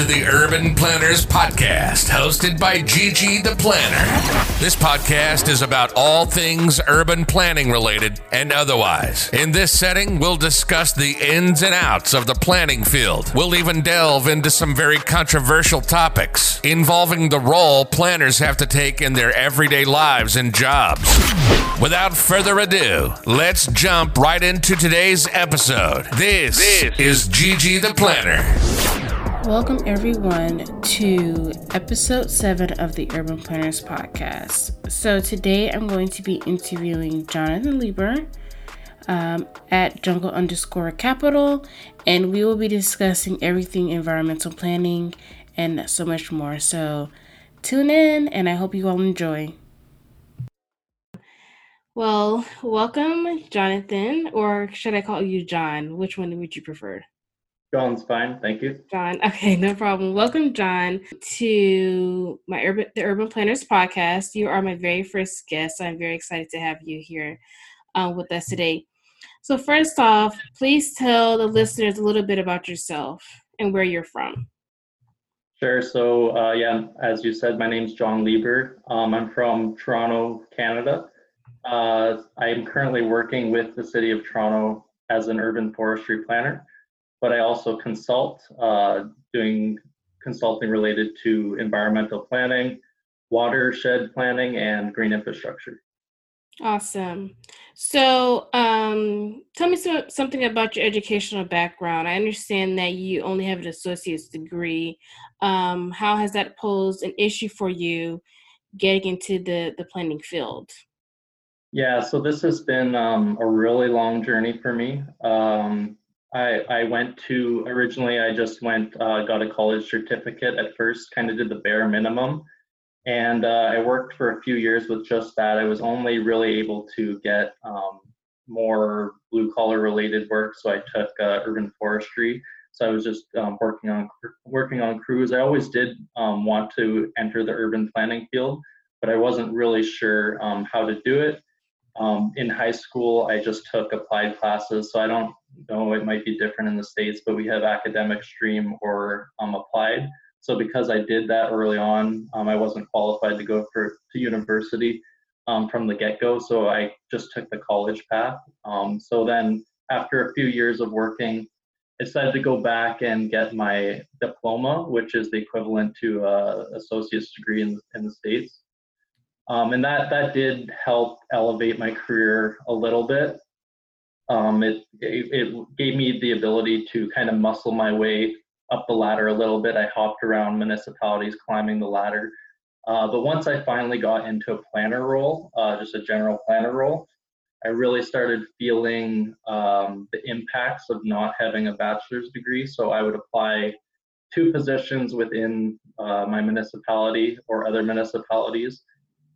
to the Urban Planners Podcast, hosted by Gigi the Planner. This podcast is about all things urban planning related and otherwise. In this setting, we'll discuss the ins and outs of the planning field. We'll even delve into some very controversial topics involving the role planners have to take in their everyday lives and jobs. Without further ado, let's jump right into today's episode. This, this is Gigi the Planner. Welcome, everyone, to episode seven of the Urban Planners Podcast. So, today I'm going to be interviewing Jonathan Lieber um, at jungle underscore capital, and we will be discussing everything environmental planning and so much more. So, tune in, and I hope you all enjoy. Well, welcome, Jonathan, or should I call you John? Which one would you prefer? John's fine, thank you. John, okay, no problem. Welcome, John, to my Urban the Urban Planners podcast. You are my very first guest. I'm very excited to have you here uh, with us today. So, first off, please tell the listeners a little bit about yourself and where you're from. Sure. So, uh, yeah, as you said, my name's John Lieber. Um, I'm from Toronto, Canada. Uh, I am currently working with the City of Toronto as an urban forestry planner but I also consult, uh, doing consulting related to environmental planning, watershed planning, and green infrastructure. Awesome. So, um, tell me some, something about your educational background. I understand that you only have an associate's degree. Um, how has that posed an issue for you getting into the, the planning field? Yeah, so this has been um, a really long journey for me. Um, I, I went to originally I just went uh, got a college certificate at first kind of did the bare minimum. And uh, I worked for a few years with just that. I was only really able to get um, more blue collar related work so I took uh, urban forestry. So I was just um, working on working on crews. I always did um, want to enter the urban planning field but I wasn't really sure um, how to do it um, in high school, I just took applied classes, so I don't know it might be different in the states, but we have academic stream or um, applied. So because I did that early on, um, I wasn't qualified to go for to university um, from the get-go. So I just took the college path. Um, so then after a few years of working, I decided to go back and get my diploma, which is the equivalent to a associate's degree in, in the states. Um, and that that did help elevate my career a little bit. Um, it, it, it gave me the ability to kind of muscle my way up the ladder a little bit. I hopped around municipalities climbing the ladder. Uh, but once I finally got into a planner role, uh, just a general planner role, I really started feeling um, the impacts of not having a bachelor's degree. So I would apply to positions within uh, my municipality or other municipalities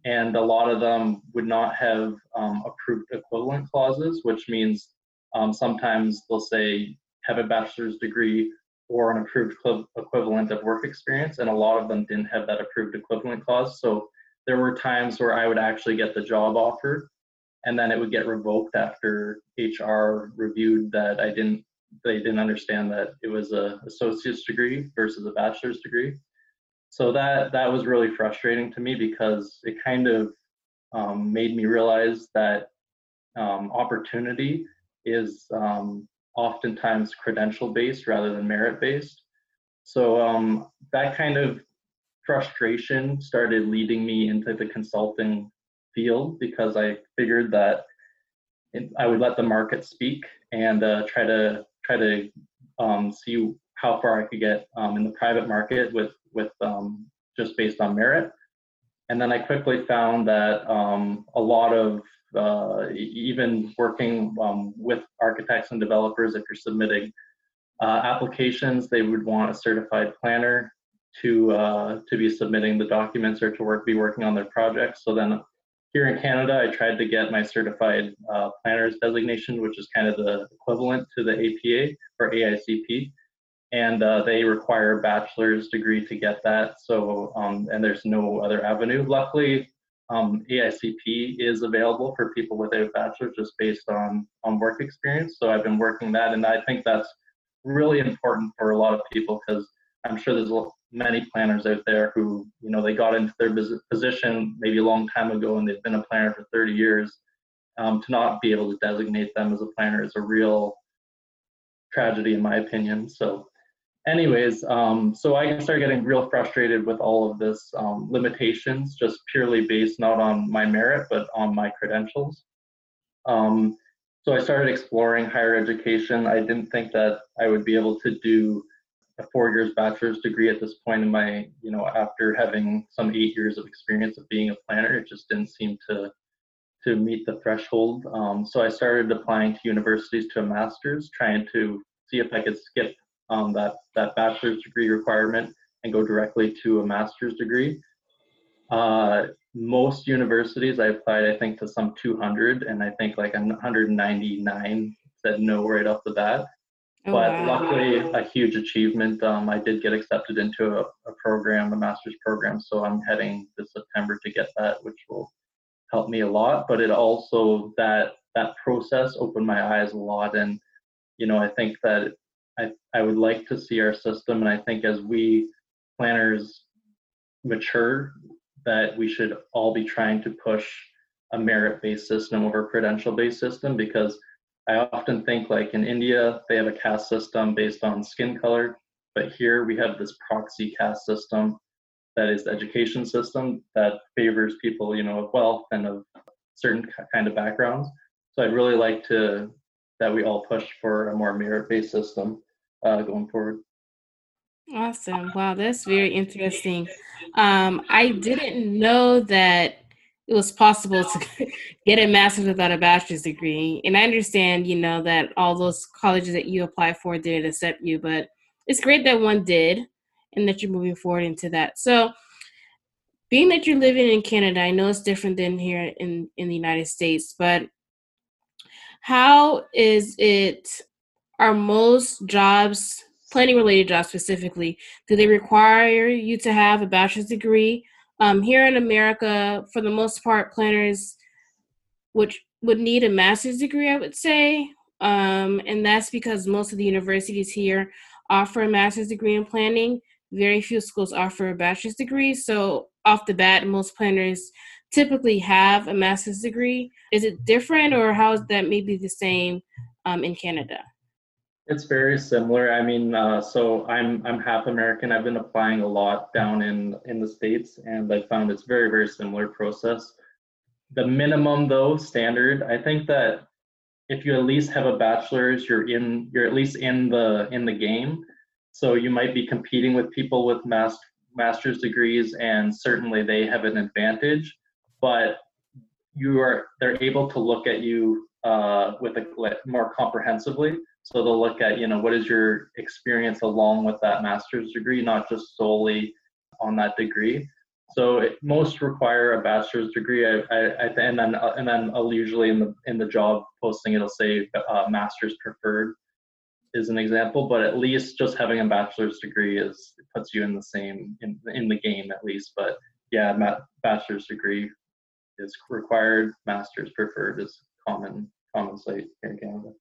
and a lot of them would not have um, approved equivalent clauses, which means um, sometimes they'll say have a bachelor's degree or an approved equivalent of work experience, and a lot of them didn't have that approved equivalent clause. So there were times where I would actually get the job offer, and then it would get revoked after HR reviewed that I didn't they didn't understand that it was a associate's degree versus a bachelor's degree so that that was really frustrating to me because it kind of um, made me realize that um, opportunity is um, oftentimes credential based rather than merit based. So um, that kind of frustration started leading me into the consulting field because I figured that I would let the market speak and uh, try to try to um, see how far I could get um, in the private market with with um, just based on merit. And then I quickly found that um, a lot of uh, even working um, with architects and developers, if you're submitting uh, applications, they would want a certified planner to uh, to be submitting the documents or to work be working on their projects. So then here in Canada, I tried to get my certified uh, planners designation, which is kind of the equivalent to the APA or AICP and uh, they require a bachelor's degree to get that. So, um, and there's no other avenue. Luckily, um, AICP is available for people with a bachelor's just based on on work experience. So I've been working that, and I think that's really important for a lot of people because I'm sure there's many planners out there who, you know, they got into their position maybe a long time ago and they've been a planner for 30 years. Um, to not be able to designate them as a planner is a real tragedy, in my opinion. So, anyways, um, so I started getting real frustrated with all of this um, limitations, just purely based not on my merit but on my credentials. Um, so I started exploring higher education. I didn't think that I would be able to do a four years bachelor's degree at this point in my, you know, after having some eight years of experience of being a planner, it just didn't seem to to meet the threshold. Um, so I started applying to universities to a master's, trying to see if I could skip um, that that bachelor's degree requirement and go directly to a master's degree. Uh, most universities I applied, I think, to some 200, and I think like 199 said no right off the bat. Oh, but wow. luckily, a huge achievement. Um, I did get accepted into a, a, program, a master's program, so I'm heading this September to get that, which will help me a lot. But it also that that process opened my eyes a lot, and you know, I think that I I would like to see our system, and I think as we planners mature, that we should all be trying to push a merit-based system over a credential-based system because I often think like in India, they have a caste system based on skin color, but here we have this proxy caste system that is the education system that favors people, you know, of wealth and of certain kind of backgrounds. So I'd really like to that we all push for a more merit-based system uh, going forward. Awesome. Wow, that's very interesting. Um, I didn't know that it was possible to get a master's without a bachelor's degree. And I understand, you know, that all those colleges that you apply for didn't accept you, but it's great that one did and that you're moving forward into that. So, being that you're living in Canada, I know it's different than here in, in the United States, but how is it, are most jobs, planning related jobs specifically, do they require you to have a bachelor's degree? Um, here in America, for the most part, planners which would need a master's degree, I would say. Um, and that's because most of the universities here offer a master's degree in planning. Very few schools offer a bachelor's degree. So, off the bat, most planners typically have a master's degree. Is it different, or how is that maybe the same um, in Canada? It's very similar. I mean, uh, so I'm I'm half American. I've been applying a lot down in in the states, and I found it's very very similar process. The minimum though standard, I think that if you at least have a bachelor's, you're in you're at least in the in the game. So you might be competing with people with mass, master's degrees, and certainly they have an advantage. But you are they're able to look at you uh, with a more comprehensively so they'll look at, you know, what is your experience along with that master's degree, not just solely on that degree. So it, most require a bachelor's degree, I, I, I, and then uh, and then I'll usually in the in the job posting it'll say uh, master's preferred is an example, but at least just having a bachelor's degree is puts you in the same in in the game at least. But yeah, ma- bachelor's degree is required, master's preferred is common common sight here in Canada.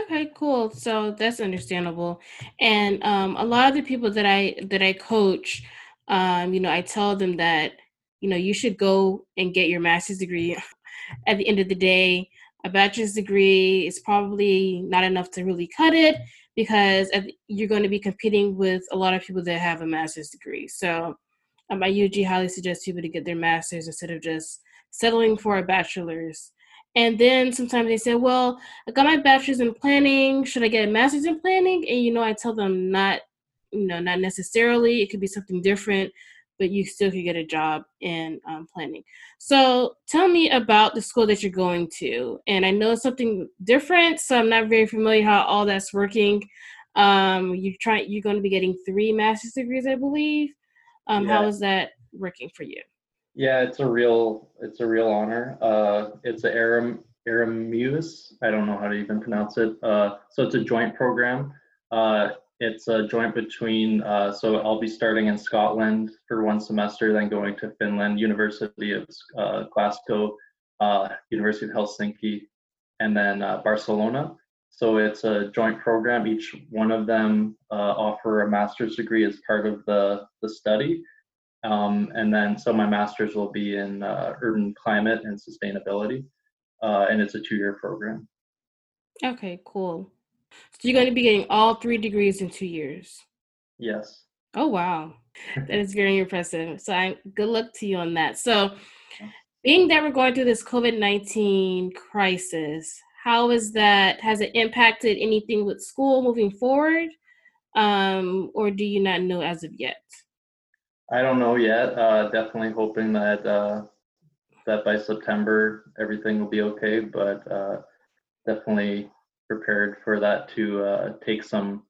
Okay, cool. So that's understandable. And um, a lot of the people that I that I coach, um, you know, I tell them that you know you should go and get your master's degree. At the end of the day, a bachelor's degree is probably not enough to really cut it because you're going to be competing with a lot of people that have a master's degree. So um, I usually highly suggest people to get their master's instead of just settling for a bachelor's. And then sometimes they say, well, I got my bachelor's in planning. Should I get a master's in planning? And, you know, I tell them not, you know, not necessarily. It could be something different, but you still could get a job in um, planning. So tell me about the school that you're going to. And I know it's something different, so I'm not very familiar how all that's working. Um, you're trying, you're going to be getting three master's degrees, I believe. Um, yeah. How is that working for you? Yeah, it's a real it's a real honor. Uh, it's a Aram Erasmus. I don't know how to even pronounce it. Uh, so it's a joint program. Uh, it's a joint between. Uh, so I'll be starting in Scotland for one semester, then going to Finland, University of uh, Glasgow, uh, University of Helsinki, and then Barcelona. So it's a joint program. Each one of them offer a master's degree as part of the, the study. Um, and then, so my master's will be in uh, urban climate and sustainability. Uh, and it's a two year program. Okay, cool. So you're going to be getting all three degrees in two years? Yes. Oh, wow. that is very impressive. So I good luck to you on that. So being that we're going through this COVID-19 crisis, how is that has it impacted anything with school moving forward? Um, or do you not know as of yet? I don't know yet. Uh, definitely hoping that uh, that by September everything will be okay, but uh, definitely prepared for that to uh, take some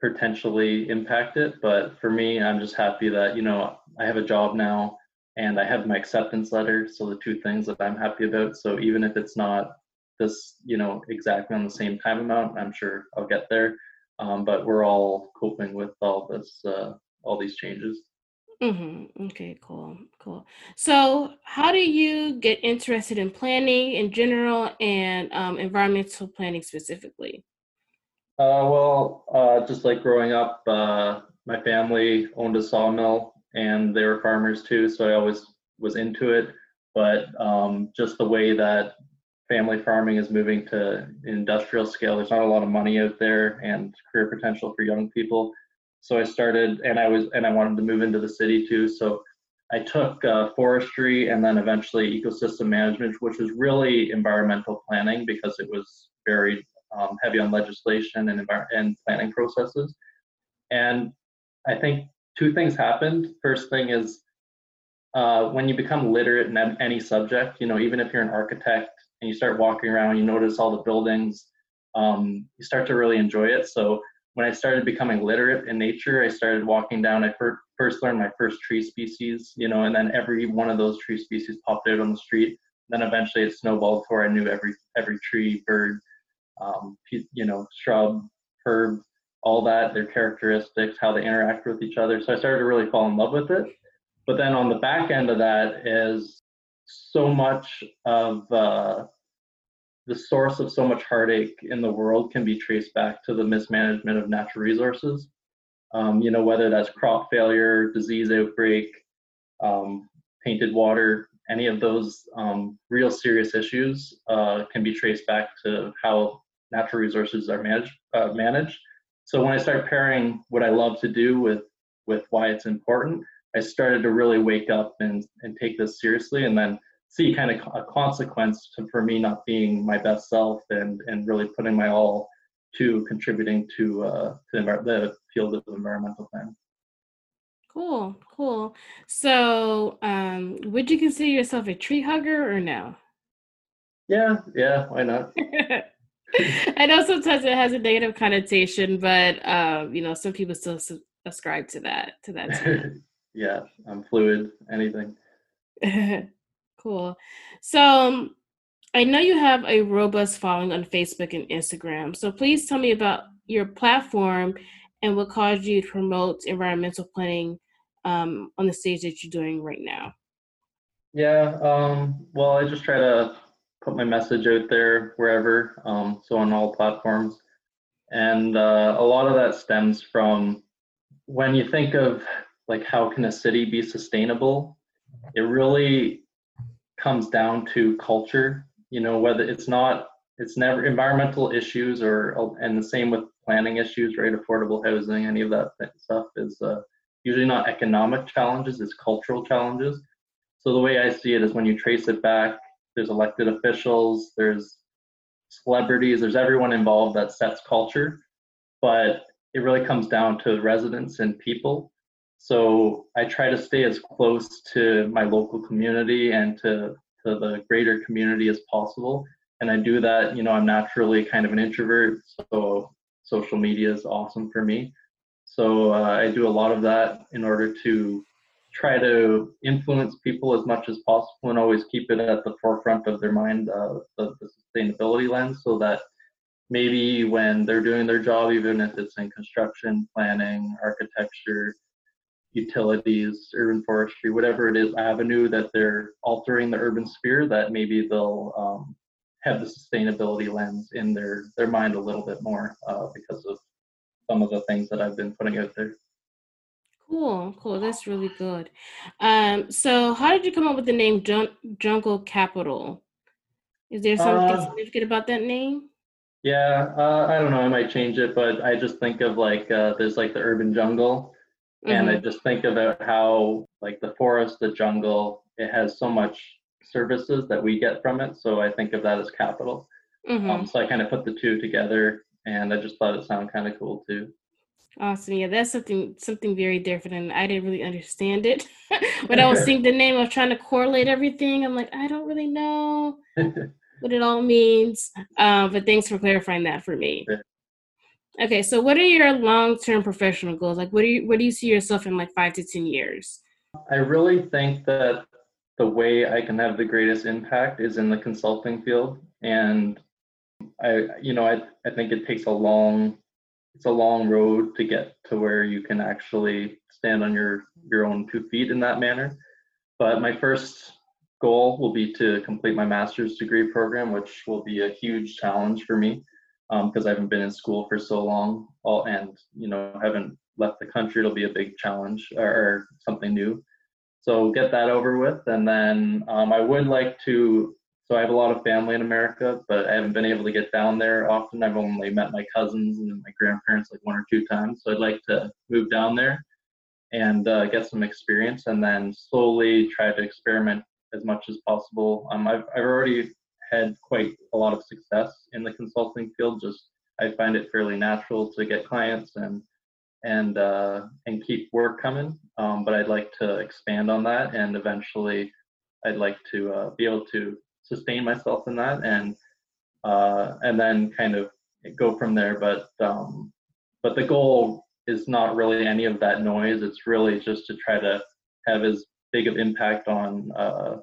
potentially impact it. But for me, I'm just happy that you know I have a job now and I have my acceptance letter. So the two things that I'm happy about. So even if it's not this, you know, exactly on the same time amount, I'm sure I'll get there. Um, but we're all coping with all this, uh, all these changes. Mm-hmm. Okay, cool, cool. So, how do you get interested in planning in general and um, environmental planning specifically? Uh, well, uh, just like growing up, uh, my family owned a sawmill and they were farmers too, so I always was into it. But um, just the way that family farming is moving to industrial scale, there's not a lot of money out there and career potential for young people. So I started, and I was, and I wanted to move into the city too. So I took uh, forestry and then eventually ecosystem management, which was really environmental planning because it was very um, heavy on legislation and, envir- and planning processes. And I think two things happened. First thing is uh, when you become literate in any subject, you know, even if you're an architect and you start walking around, you notice all the buildings, um, you start to really enjoy it. So when I started becoming literate in nature, I started walking down. I first, first learned my first tree species, you know, and then every one of those tree species popped out on the street. Then eventually it snowballed to where I knew every every tree, bird, um, you know, shrub, herb, all that, their characteristics, how they interact with each other. So I started to really fall in love with it. But then on the back end of that is so much of uh, the source of so much heartache in the world can be traced back to the mismanagement of natural resources. Um, you know, whether that's crop failure, disease outbreak, um, tainted water, any of those um, real serious issues uh, can be traced back to how natural resources are managed. Uh, managed. So when I started pairing what I love to do with with why it's important, I started to really wake up and and take this seriously, and then see kind of a consequence to, for me not being my best self and and really putting my all to contributing to uh, to the field of environmental planning. Cool, cool. So, um, would you consider yourself a tree hugger or no? Yeah, yeah, why not? I know sometimes it has a negative connotation, but um, you know, some people still ascribe to that. To that. yeah, I'm fluid. Anything. cool. So I know you have a robust following on Facebook and Instagram. So please tell me about your platform and what caused you to promote environmental planning um, on the stage that you're doing right now. Yeah. Um, well, I just try to put my message out there wherever, um, so on all platforms. And uh, a lot of that stems from when you think of like how can a city be sustainable, it really comes down to culture. You know, whether it's not, it's never environmental issues or and the same with planning issues, right? Affordable housing, any of that stuff is uh, usually not economic challenges; it's cultural challenges. So the way I see it is when you trace it back there's elected officials, there's celebrities, there's everyone involved that sets culture, but it really comes down to residents and people. So I try to stay as close to my local community and to, to the greater community as possible. And I do that, you know, I'm naturally kind of an introvert, so social media is awesome for me. So uh, I do a lot of that in order to try to influence people as much as possible and always keep it at the forefront of their mind, uh, the, the sustainability lens, so that maybe when they're doing their job, even if it's in construction, planning, architecture, utilities, urban forestry, whatever it is, avenue that they're altering the urban sphere, that maybe they'll um, have the sustainability lens in their their mind a little bit more uh, because of some of the things that I've been putting out there. Cool, cool. That's really good. Um, so how did you come up with the name Jun- Jungle Capital? Is there something uh, significant about that name? Yeah, uh, I don't know. I might change it, but I just think of like uh, there's like the urban jungle, mm-hmm. and I mm-hmm. just think about how like the forest, the jungle, it has so much services that we get from it. So I think of that as capital. Mm-hmm. Um, so I kind of put the two together, and I just thought it sounded kind of cool too. Awesome. Yeah, that's something something very different, and I didn't really understand it. when I was seeing the name, I was trying to correlate everything. I'm like, I don't really know what it all means. Uh, but thanks for clarifying that for me. Okay, so what are your long-term professional goals? Like, what do you what do you see yourself in like five to ten years? I really think that the way I can have the greatest impact is in the consulting field, and I, you know, I I think it takes a long it's a long road to get to where you can actually stand on your your own two feet in that manner. But my first goal will be to complete my master's degree program, which will be a huge challenge for me because um, I haven't been in school for so long, all and you know haven't left the country. It'll be a big challenge or, or something new. So get that over with, and then um, I would like to so I have a lot of family in America, but I haven't been able to get down there often. I've only met my cousins and my grandparents like one or two times. So I'd like to move down there and uh, get some experience, and then slowly try to experiment as much as possible. Um, I've I've already had quite a lot of success in the consulting field. Just I find it fairly natural to get clients and and uh, and keep work coming. Um, but I'd like to expand on that, and eventually, I'd like to uh, be able to sustain myself in that and uh, and then kind of go from there. But um, but the goal is not really any of that noise. It's really just to try to have as big of impact on uh,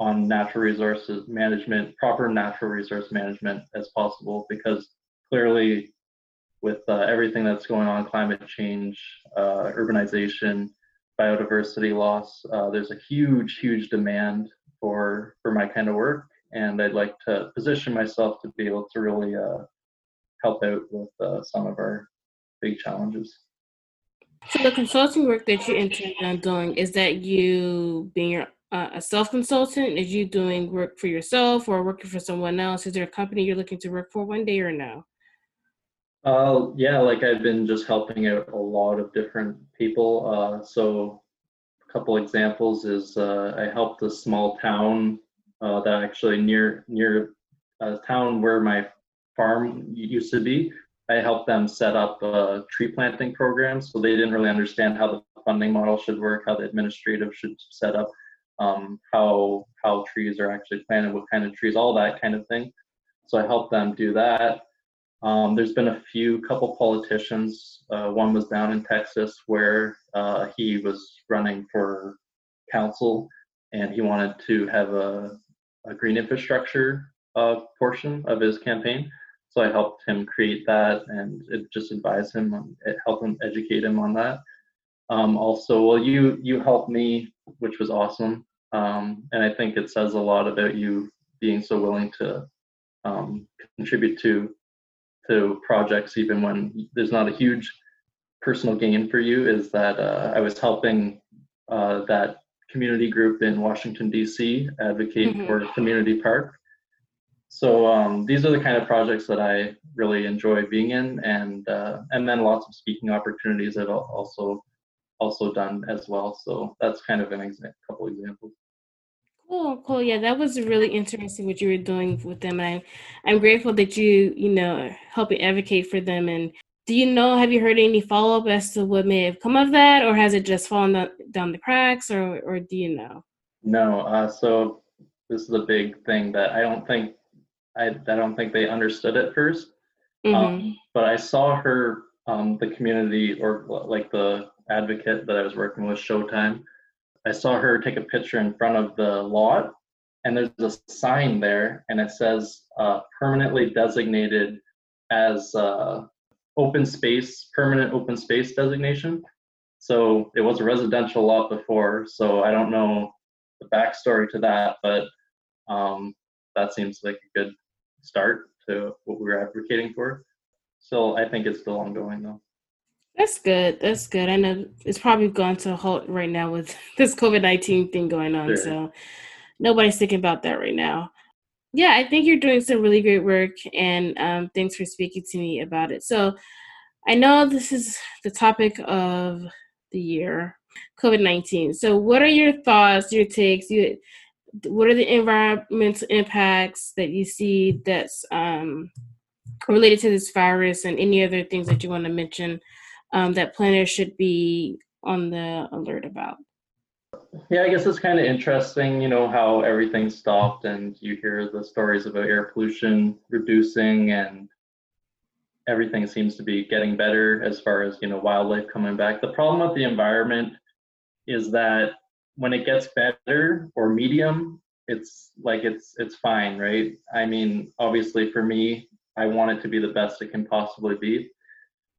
on natural resources management, proper natural resource management as possible, because clearly with uh, everything that's going on, climate change, uh, urbanization, biodiversity loss, uh, there's a huge, huge demand for for my kind of work, and I'd like to position myself to be able to really uh, help out with uh, some of our big challenges. So the consulting work that you intend on doing is that you being your, uh, a self consultant? Is you doing work for yourself or working for someone else? Is there a company you're looking to work for one day or no? Uh, yeah, like I've been just helping out a lot of different people. Uh, so a couple examples is uh, I helped a small town uh, that actually near near a town where my farm used to be. I helped them set up a tree planting program, so they didn't really understand how the funding model should work, how the administrative should set up, um, how how trees are actually planted, what kind of trees, all that kind of thing. So I helped them do that. Um, there's been a few couple politicians. Uh, one was down in Texas where uh, he was running for council and he wanted to have a, a green infrastructure uh, portion of his campaign. So I helped him create that and it just advise him, help him educate him on that. Um, also, well, you you helped me, which was awesome, um, and I think it says a lot about you being so willing to um, contribute to to projects even when there's not a huge personal gain for you is that uh, I was helping uh, that community group in Washington D.C. advocate mm-hmm. for community park. So um, these are the kind of projects that I really enjoy being in, and uh, and then lots of speaking opportunities I've also also done as well. So that's kind of an exa- couple examples. Cool, cool. Yeah, that was really interesting what you were doing with them. And I'm, I'm grateful that you, you know, helping advocate for them. And do you know, have you heard any follow up as to what may have come of that, or has it just fallen down the cracks, or, or do you know? No. Uh, so this is a big thing that I don't think I, I don't think they understood at 1st um, mm-hmm. um, but I saw her, um, the community or like the advocate that I was working with, Showtime I saw her take a picture in front of the lot, and there's a sign there, and it says uh, permanently designated as uh, open space, permanent open space designation. So it was a residential lot before, so I don't know the backstory to that, but um, that seems like a good start to what we were advocating for. So I think it's still ongoing though. That's good. That's good. I know it's probably gone to a halt right now with this COVID 19 thing going on. Sure. So nobody's thinking about that right now. Yeah, I think you're doing some really great work, and um, thanks for speaking to me about it. So I know this is the topic of the year, COVID 19. So, what are your thoughts, your takes? You, what are the environmental impacts that you see that's um, related to this virus, and any other things that you want to mention um, that planners should be on the alert about? Yeah, I guess it's kind of interesting, you know, how everything stopped and you hear the stories about air pollution reducing and everything seems to be getting better as far as, you know, wildlife coming back. The problem with the environment is that when it gets better or medium, it's like it's it's fine, right? I mean, obviously for me, I want it to be the best it can possibly be.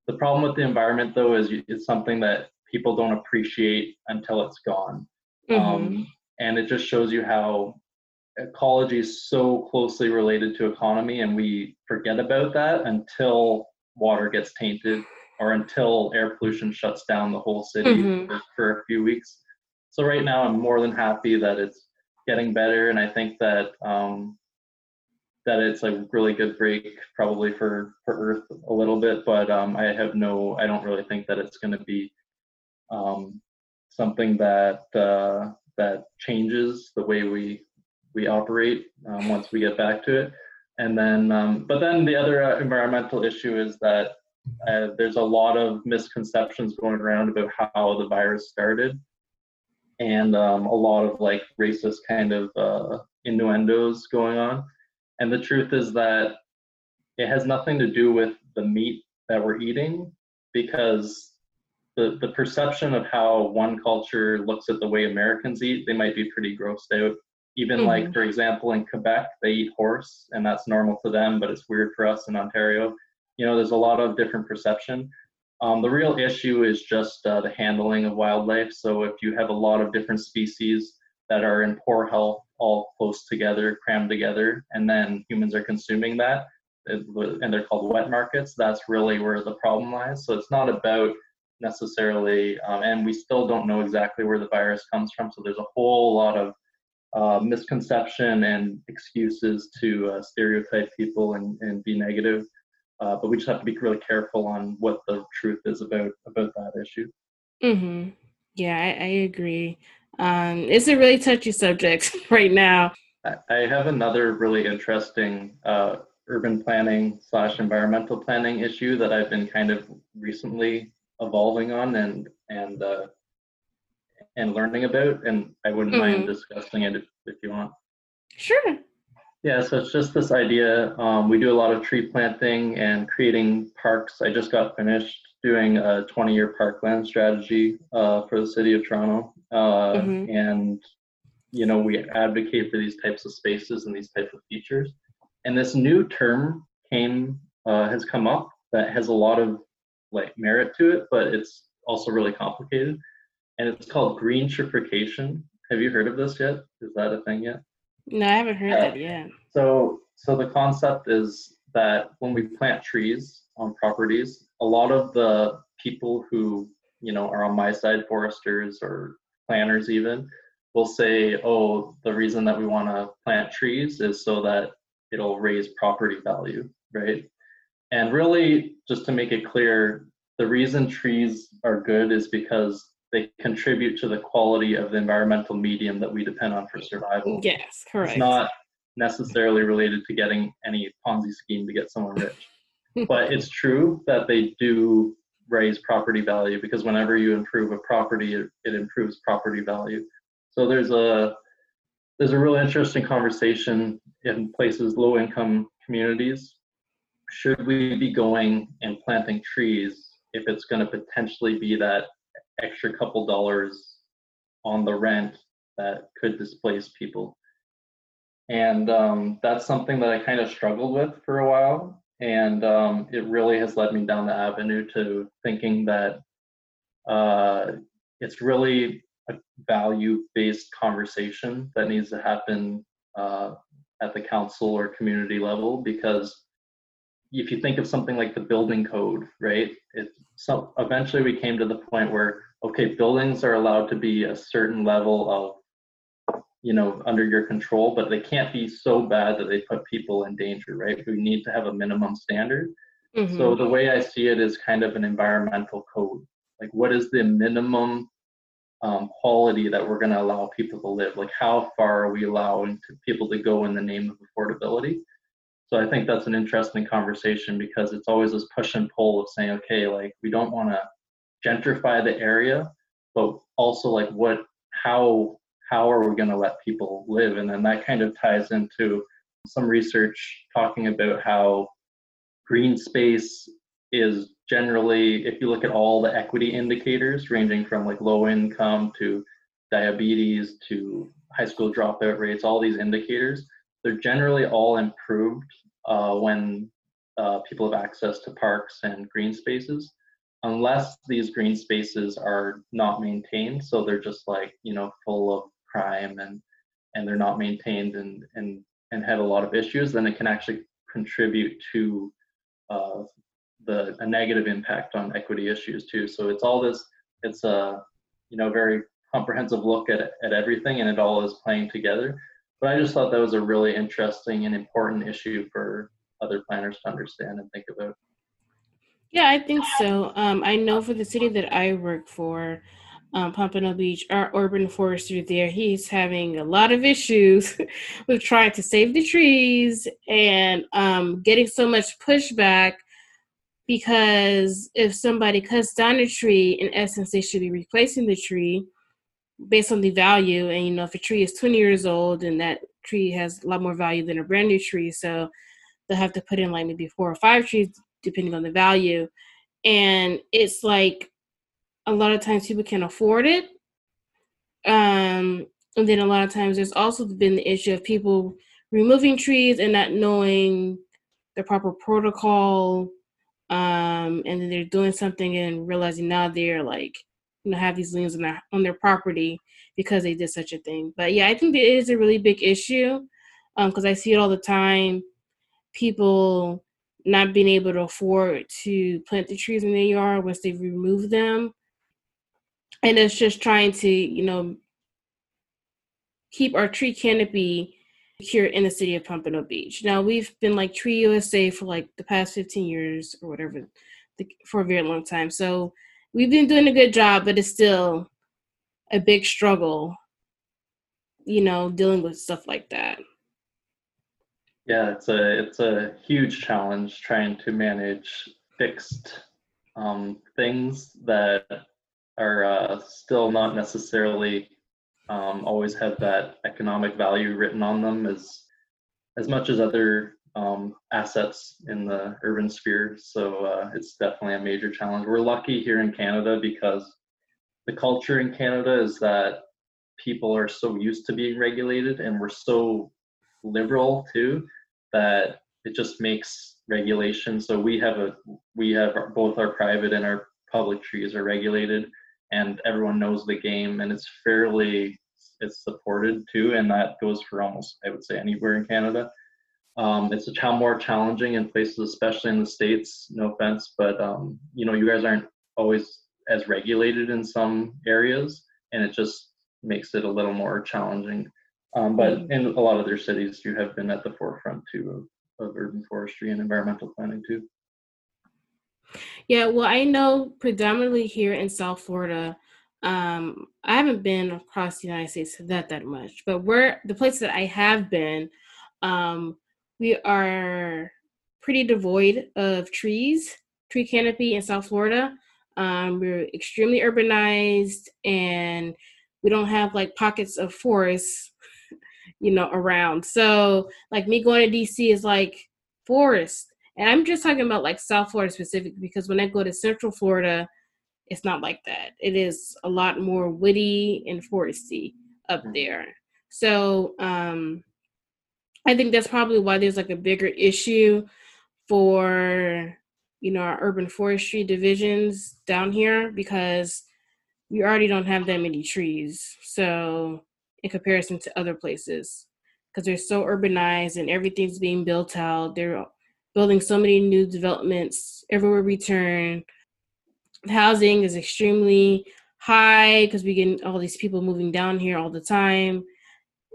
The problem with the environment though is it's something that people don't appreciate until it's gone. Mm-hmm. Um, and it just shows you how ecology is so closely related to economy, and we forget about that until water gets tainted or until air pollution shuts down the whole city mm-hmm. for, for a few weeks. So right now, I'm more than happy that it's getting better, and I think that um, that it's a really good break probably for for Earth a little bit. But um, I have no, I don't really think that it's going to be um, something that uh, that changes the way we we operate um, once we get back to it. And then, um, but then the other uh, environmental issue is that uh, there's a lot of misconceptions going around about how the virus started, and um, a lot of like racist kind of uh, innuendos going on. And the truth is that it has nothing to do with the meat that we're eating, because the, the perception of how one culture looks at the way Americans eat, they might be pretty grossed out. Even mm-hmm. like, for example, in Quebec, they eat horse and that's normal to them, but it's weird for us in Ontario. You know, there's a lot of different perception. Um, the real issue is just uh, the handling of wildlife. So if you have a lot of different species that are in poor health, all close together, crammed together, and then humans are consuming that, and they're called wet markets, that's really where the problem lies. So it's not about necessarily, um, and we still don't know exactly where the virus comes from. So there's a whole lot of uh, misconception and excuses to uh, stereotype people and, and be negative. Uh, but we just have to be really careful on what the truth is about about that issue. Mm-hmm. Yeah, I, I agree. Um, it's a really touchy subject right now. I have another really interesting uh, urban planning slash environmental planning issue that I've been kind of recently evolving on and and uh, and learning about. And I wouldn't mm-hmm. mind discussing it if, if you want. Sure. Yeah, so it's just this idea. Um, we do a lot of tree planting and creating parks. I just got finished doing a 20 year parkland strategy uh, for the city of Toronto. Uh, mm-hmm. And, you know, we advocate for these types of spaces and these types of features. And this new term came, uh, has come up that has a lot of like merit to it, but it's also really complicated. And it's called green greenification. Have you heard of this yet? Is that a thing yet? No, I haven't heard that yet. So, so the concept is that when we plant trees on properties, a lot of the people who you know are on my side, foresters or planners even, will say, "Oh, the reason that we want to plant trees is so that it'll raise property value, right?" And really, just to make it clear, the reason trees are good is because they contribute to the quality of the environmental medium that we depend on for survival. Yes, correct. It's not necessarily related to getting any Ponzi scheme to get someone rich. but it's true that they do raise property value because whenever you improve a property, it, it improves property value. So there's a there's a real interesting conversation in places low income communities should we be going and planting trees if it's going to potentially be that extra couple dollars on the rent that could displace people? And um, that's something that I kind of struggled with for a while. And um, it really has led me down the avenue to thinking that uh, it's really a value based conversation that needs to happen uh, at the council or community level because if you think of something like the building code, right? It so eventually we came to the point where okay, buildings are allowed to be a certain level of you know under your control, but they can't be so bad that they put people in danger, right? We need to have a minimum standard. Mm-hmm. So the way I see it is kind of an environmental code. Like what is the minimum um, quality that we're going to allow people to live? Like how far are we allowing to people to go in the name of affordability? So I think that's an interesting conversation because it's always this push and pull of saying, okay, like we don't want to gentrify the area, but also like what, how, how are we going to let people live? And then that kind of ties into some research talking about how green space is generally, if you look at all the equity indicators ranging from like low income to diabetes to high school dropout rates, all these indicators, they're generally all improved uh, when uh, people have access to parks and green spaces, unless these green spaces are not maintained. So they're just like you know full of crime and and they're not maintained and and and have a lot of issues. Then it can actually contribute to uh, the a negative impact on equity issues too. So it's all this. It's a you know very comprehensive look at at everything, and it all is playing together. But I just thought that was a really interesting and important issue for other planners to understand and think about. Yeah, I think so. Um, I know for the city that I work for, um, Pompano Beach, our urban forester there, he's having a lot of issues with trying to save the trees and um, getting so much pushback because if somebody cuts down a tree, in essence, they should be replacing the tree based on the value. And you know if a tree is 20 years old and that tree has a lot more value than a brand new tree. So they'll have to put in like maybe four or five trees depending on the value. And it's like a lot of times people can't afford it um and then a lot of times there's also been the issue of people removing trees and not knowing the proper protocol um and then they're doing something and realizing now they're like you know have these liens on their on their property because they did such a thing. But yeah, I think it is a really big issue because um, I see it all the time. People not being able to afford to plant the trees in their yard once they've removed them, and it's just trying to you know keep our tree canopy here in the city of Pompano Beach. Now we've been like Tree USA for like the past 15 years or whatever, for a very long time. So we've been doing a good job, but it's still a big struggle, you know, dealing with stuff like that. Yeah, it's a it's a huge challenge trying to manage fixed um, things that are uh, still not necessarily um, always have that economic value written on them as as much as other um, assets in the urban sphere. So uh, it's definitely a major challenge. We're lucky here in Canada because the culture in Canada is that people are so used to being regulated and we're so liberal too that it just makes regulation so we have a we have both our private and our public trees are regulated and everyone knows the game and it's fairly it's supported too and that goes for almost i would say anywhere in canada um, it's a child more challenging in places, especially in the states. No offense, but um, you know, you guys aren't always as regulated in some areas, and it just makes it a little more challenging. Um, but mm-hmm. in a lot of their cities, you have been at the forefront too of, of urban forestry and environmental planning too. Yeah, well, I know predominantly here in South Florida, um, I haven't been across the United States that that much, but where the places that I have been, um, we are pretty devoid of trees, tree canopy in South Florida. Um, we're extremely urbanized and we don't have like pockets of forests, you know, around. So, like me going to DC is like forest. And I'm just talking about like South Florida specific because when I go to Central Florida, it's not like that. It is a lot more woody and foresty up mm. there. So, um, I think that's probably why there's like a bigger issue for you know our urban forestry divisions down here because we already don't have that many trees. So in comparison to other places. because they're so urbanized and everything's being built out. They're building so many new developments everywhere we turn. Housing is extremely high because we get all these people moving down here all the time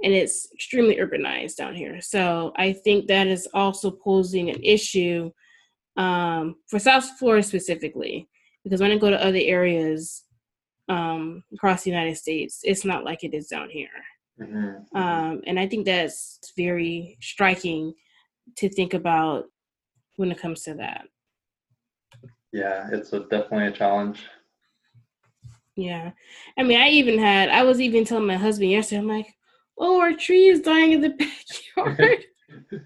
and it's extremely urbanized down here. So I think that is also posing an issue um, for South Florida specifically, because when I go to other areas um, across the United States, it's not like it is down here. Mm-hmm. Um, and I think that's very striking to think about when it comes to that. Yeah, it's a, definitely a challenge. Yeah. I mean, I even had, I was even telling my husband yesterday, I'm like, oh, our tree is dying in the backyard.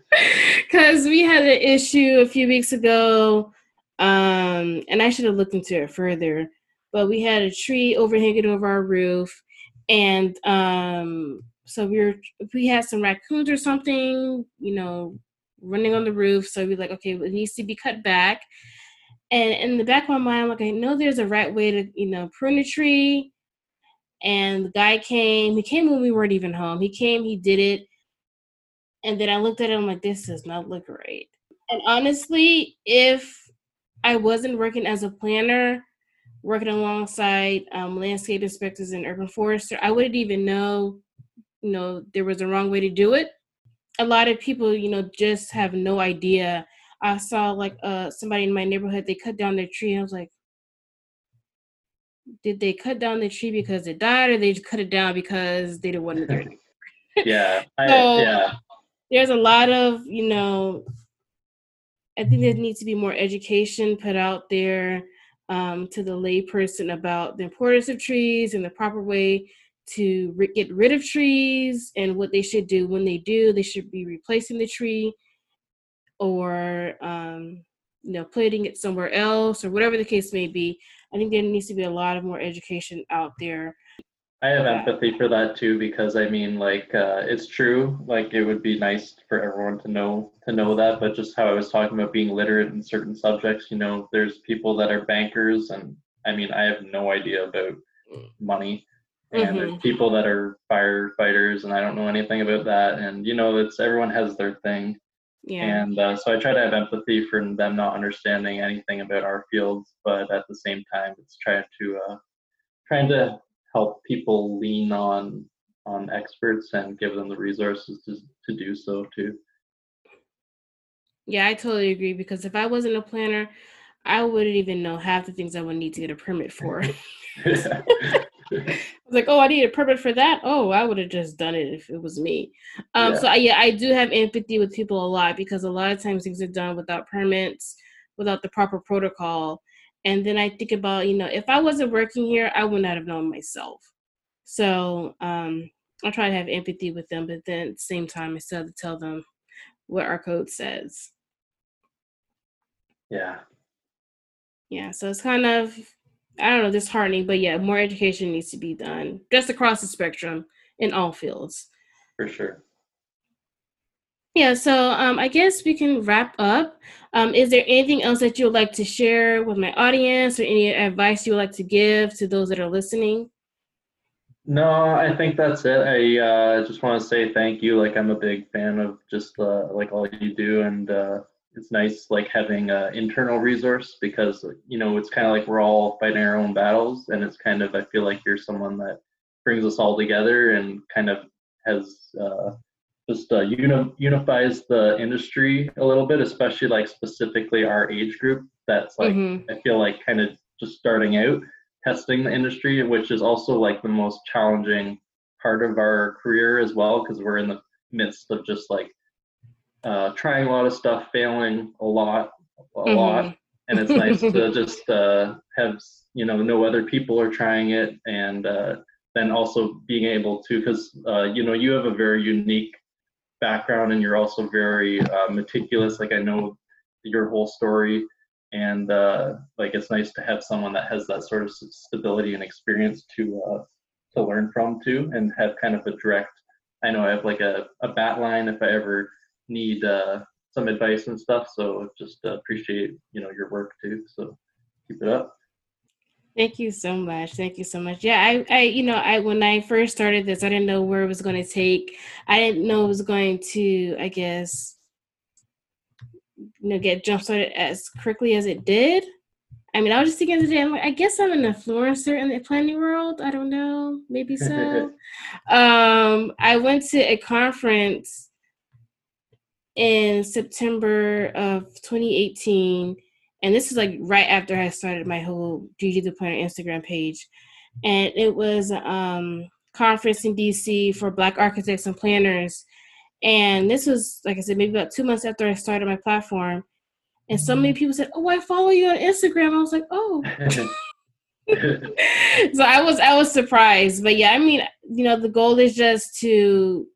Because we had an issue a few weeks ago, um, and I should have looked into it further. But we had a tree overhanging over our roof, and um, so we were if we had some raccoons or something, you know, running on the roof. So we are like, okay, it needs to be cut back. And in the back of my mind, I'm like, I know there's a right way to, you know, prune a tree and the guy came. He came when we weren't even home. He came, he did it. And then I looked at him like, this does not look right. And honestly, if I wasn't working as a planner, working alongside um, landscape inspectors and urban forester, I wouldn't even know, you know, there was a wrong way to do it. A lot of people, you know, just have no idea. I saw like uh, somebody in my neighborhood, they cut down their tree. I was like, did they cut down the tree because it died or they just cut it down because they didn't want it there yeah I, so yeah there's a lot of you know i think there needs to be more education put out there um, to the layperson about the importance of trees and the proper way to re- get rid of trees and what they should do when they do they should be replacing the tree or um, you know planting it somewhere else or whatever the case may be. I think there needs to be a lot of more education out there. I have empathy for that too because I mean like uh, it's true like it would be nice for everyone to know to know that but just how I was talking about being literate in certain subjects you know there's people that are bankers and I mean I have no idea about money and mm-hmm. there's people that are firefighters and I don't know anything about that and you know it's everyone has their thing yeah. And uh, so I try to have empathy for them not understanding anything about our fields, but at the same time, it's trying to uh, trying to help people lean on on experts and give them the resources to to do so too. Yeah, I totally agree because if I wasn't a planner, I wouldn't even know half the things I would need to get a permit for. I was like, oh, I need a permit for that. Oh, I would have just done it if it was me. Um, yeah. So yeah, I do have empathy with people a lot because a lot of times things are done without permits, without the proper protocol. And then I think about, you know, if I wasn't working here, I would not have known myself. So um, I try to have empathy with them, but then at the same time, I still have to tell them what our code says. Yeah. Yeah. So it's kind of I don't know, disheartening, but yeah, more education needs to be done just across the spectrum in all fields. For sure. Yeah, so um, I guess we can wrap up. Um, is there anything else that you would like to share with my audience or any advice you would like to give to those that are listening? No, I think that's it. I uh, just want to say thank you. Like I'm a big fan of just uh, like all you do, and uh, it's nice like having an internal resource because you know it's kind of like we're all fighting our own battles and it's kind of i feel like you're someone that brings us all together and kind of has uh, just uh, uni- unifies the industry a little bit especially like specifically our age group that's like mm-hmm. i feel like kind of just starting out testing the industry which is also like the most challenging part of our career as well because we're in the midst of just like uh, trying a lot of stuff, failing a lot, a mm-hmm. lot, and it's nice to just uh, have you know know other people are trying it, and uh, then also being able to because uh, you know you have a very unique background, and you're also very uh, meticulous. Like I know your whole story, and uh, like it's nice to have someone that has that sort of stability and experience to to learn from too, and have kind of a direct. I know I have like a, a bat line if I ever need uh, some advice and stuff. So just uh, appreciate you know your work too. So keep it up. Thank you so much. Thank you so much. Yeah, I, I, you know, I when I first started this, I didn't know where it was going to take. I didn't know it was going to, I guess, you know, get jump started as quickly as it did. I mean, I was just thinking today, I'm like, I guess I'm an influencer in the planning world. I don't know, maybe so. um, I went to a conference in September of 2018 and this is like right after I started my whole Gigi the Planner Instagram page, and it was um conference in DC for Black architects and planners, and this was like I said maybe about two months after I started my platform, and so many people said, "Oh, I follow you on Instagram." I was like, "Oh." so I was I was surprised, but yeah, I mean, you know, the goal is just to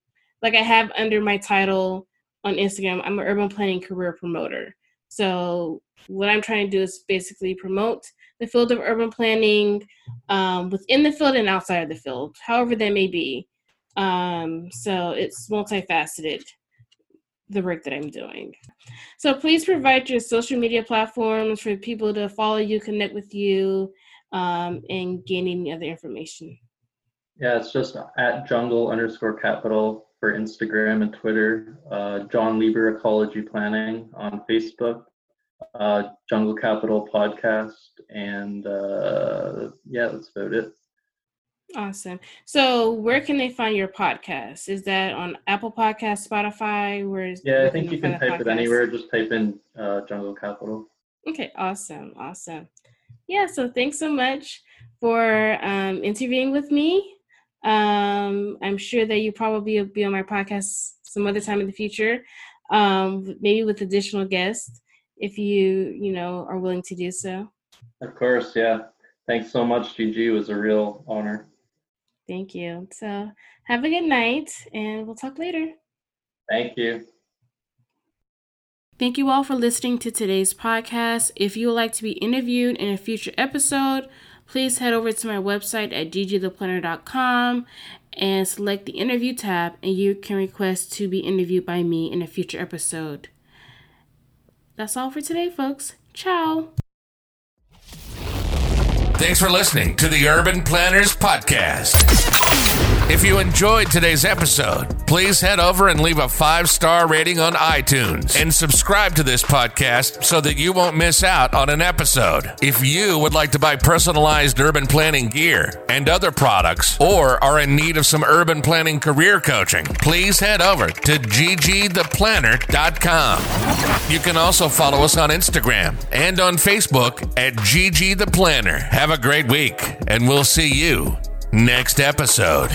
like I have under my title on Instagram, I'm an urban planning career promoter. So what I'm trying to do is basically promote the field of urban planning um, within the field and outside of the field, however that may be. Um, so it's multifaceted, the work that I'm doing. So please provide your social media platforms for people to follow you, connect with you, um, and gain any other information. Yeah, it's just at jungle underscore capital for Instagram and Twitter. Uh, John Lieber Ecology Planning on Facebook uh, Jungle Capital podcast, and uh, yeah, that's about it. Awesome. So, where can they find your podcast? Is that on Apple Podcast, Spotify? Where is? Yeah, I think you can type podcast? it anywhere. Just type in uh, Jungle Capital. Okay. Awesome. Awesome. Yeah. So, thanks so much for um, interviewing with me. Um, I'm sure that you probably will be on my podcast some other time in the future, um, maybe with additional guests if you you know are willing to do so. Of course yeah. Thanks so much Gigi it was a real honor. Thank you. So have a good night and we'll talk later. Thank you. Thank you all for listening to today's podcast. If you would like to be interviewed in a future episode, please head over to my website at gigitheplanner.com and select the interview tab, and you can request to be interviewed by me in a future episode. That's all for today, folks. Ciao. Thanks for listening to the Urban Planners Podcast. If you enjoyed today's episode, please head over and leave a five star rating on iTunes and subscribe to this podcast so that you won't miss out on an episode. If you would like to buy personalized urban planning gear and other products or are in need of some urban planning career coaching, please head over to gigitheplanner.com. You can also follow us on Instagram and on Facebook at Gigi the Planner. Have a great week, and we'll see you next episode.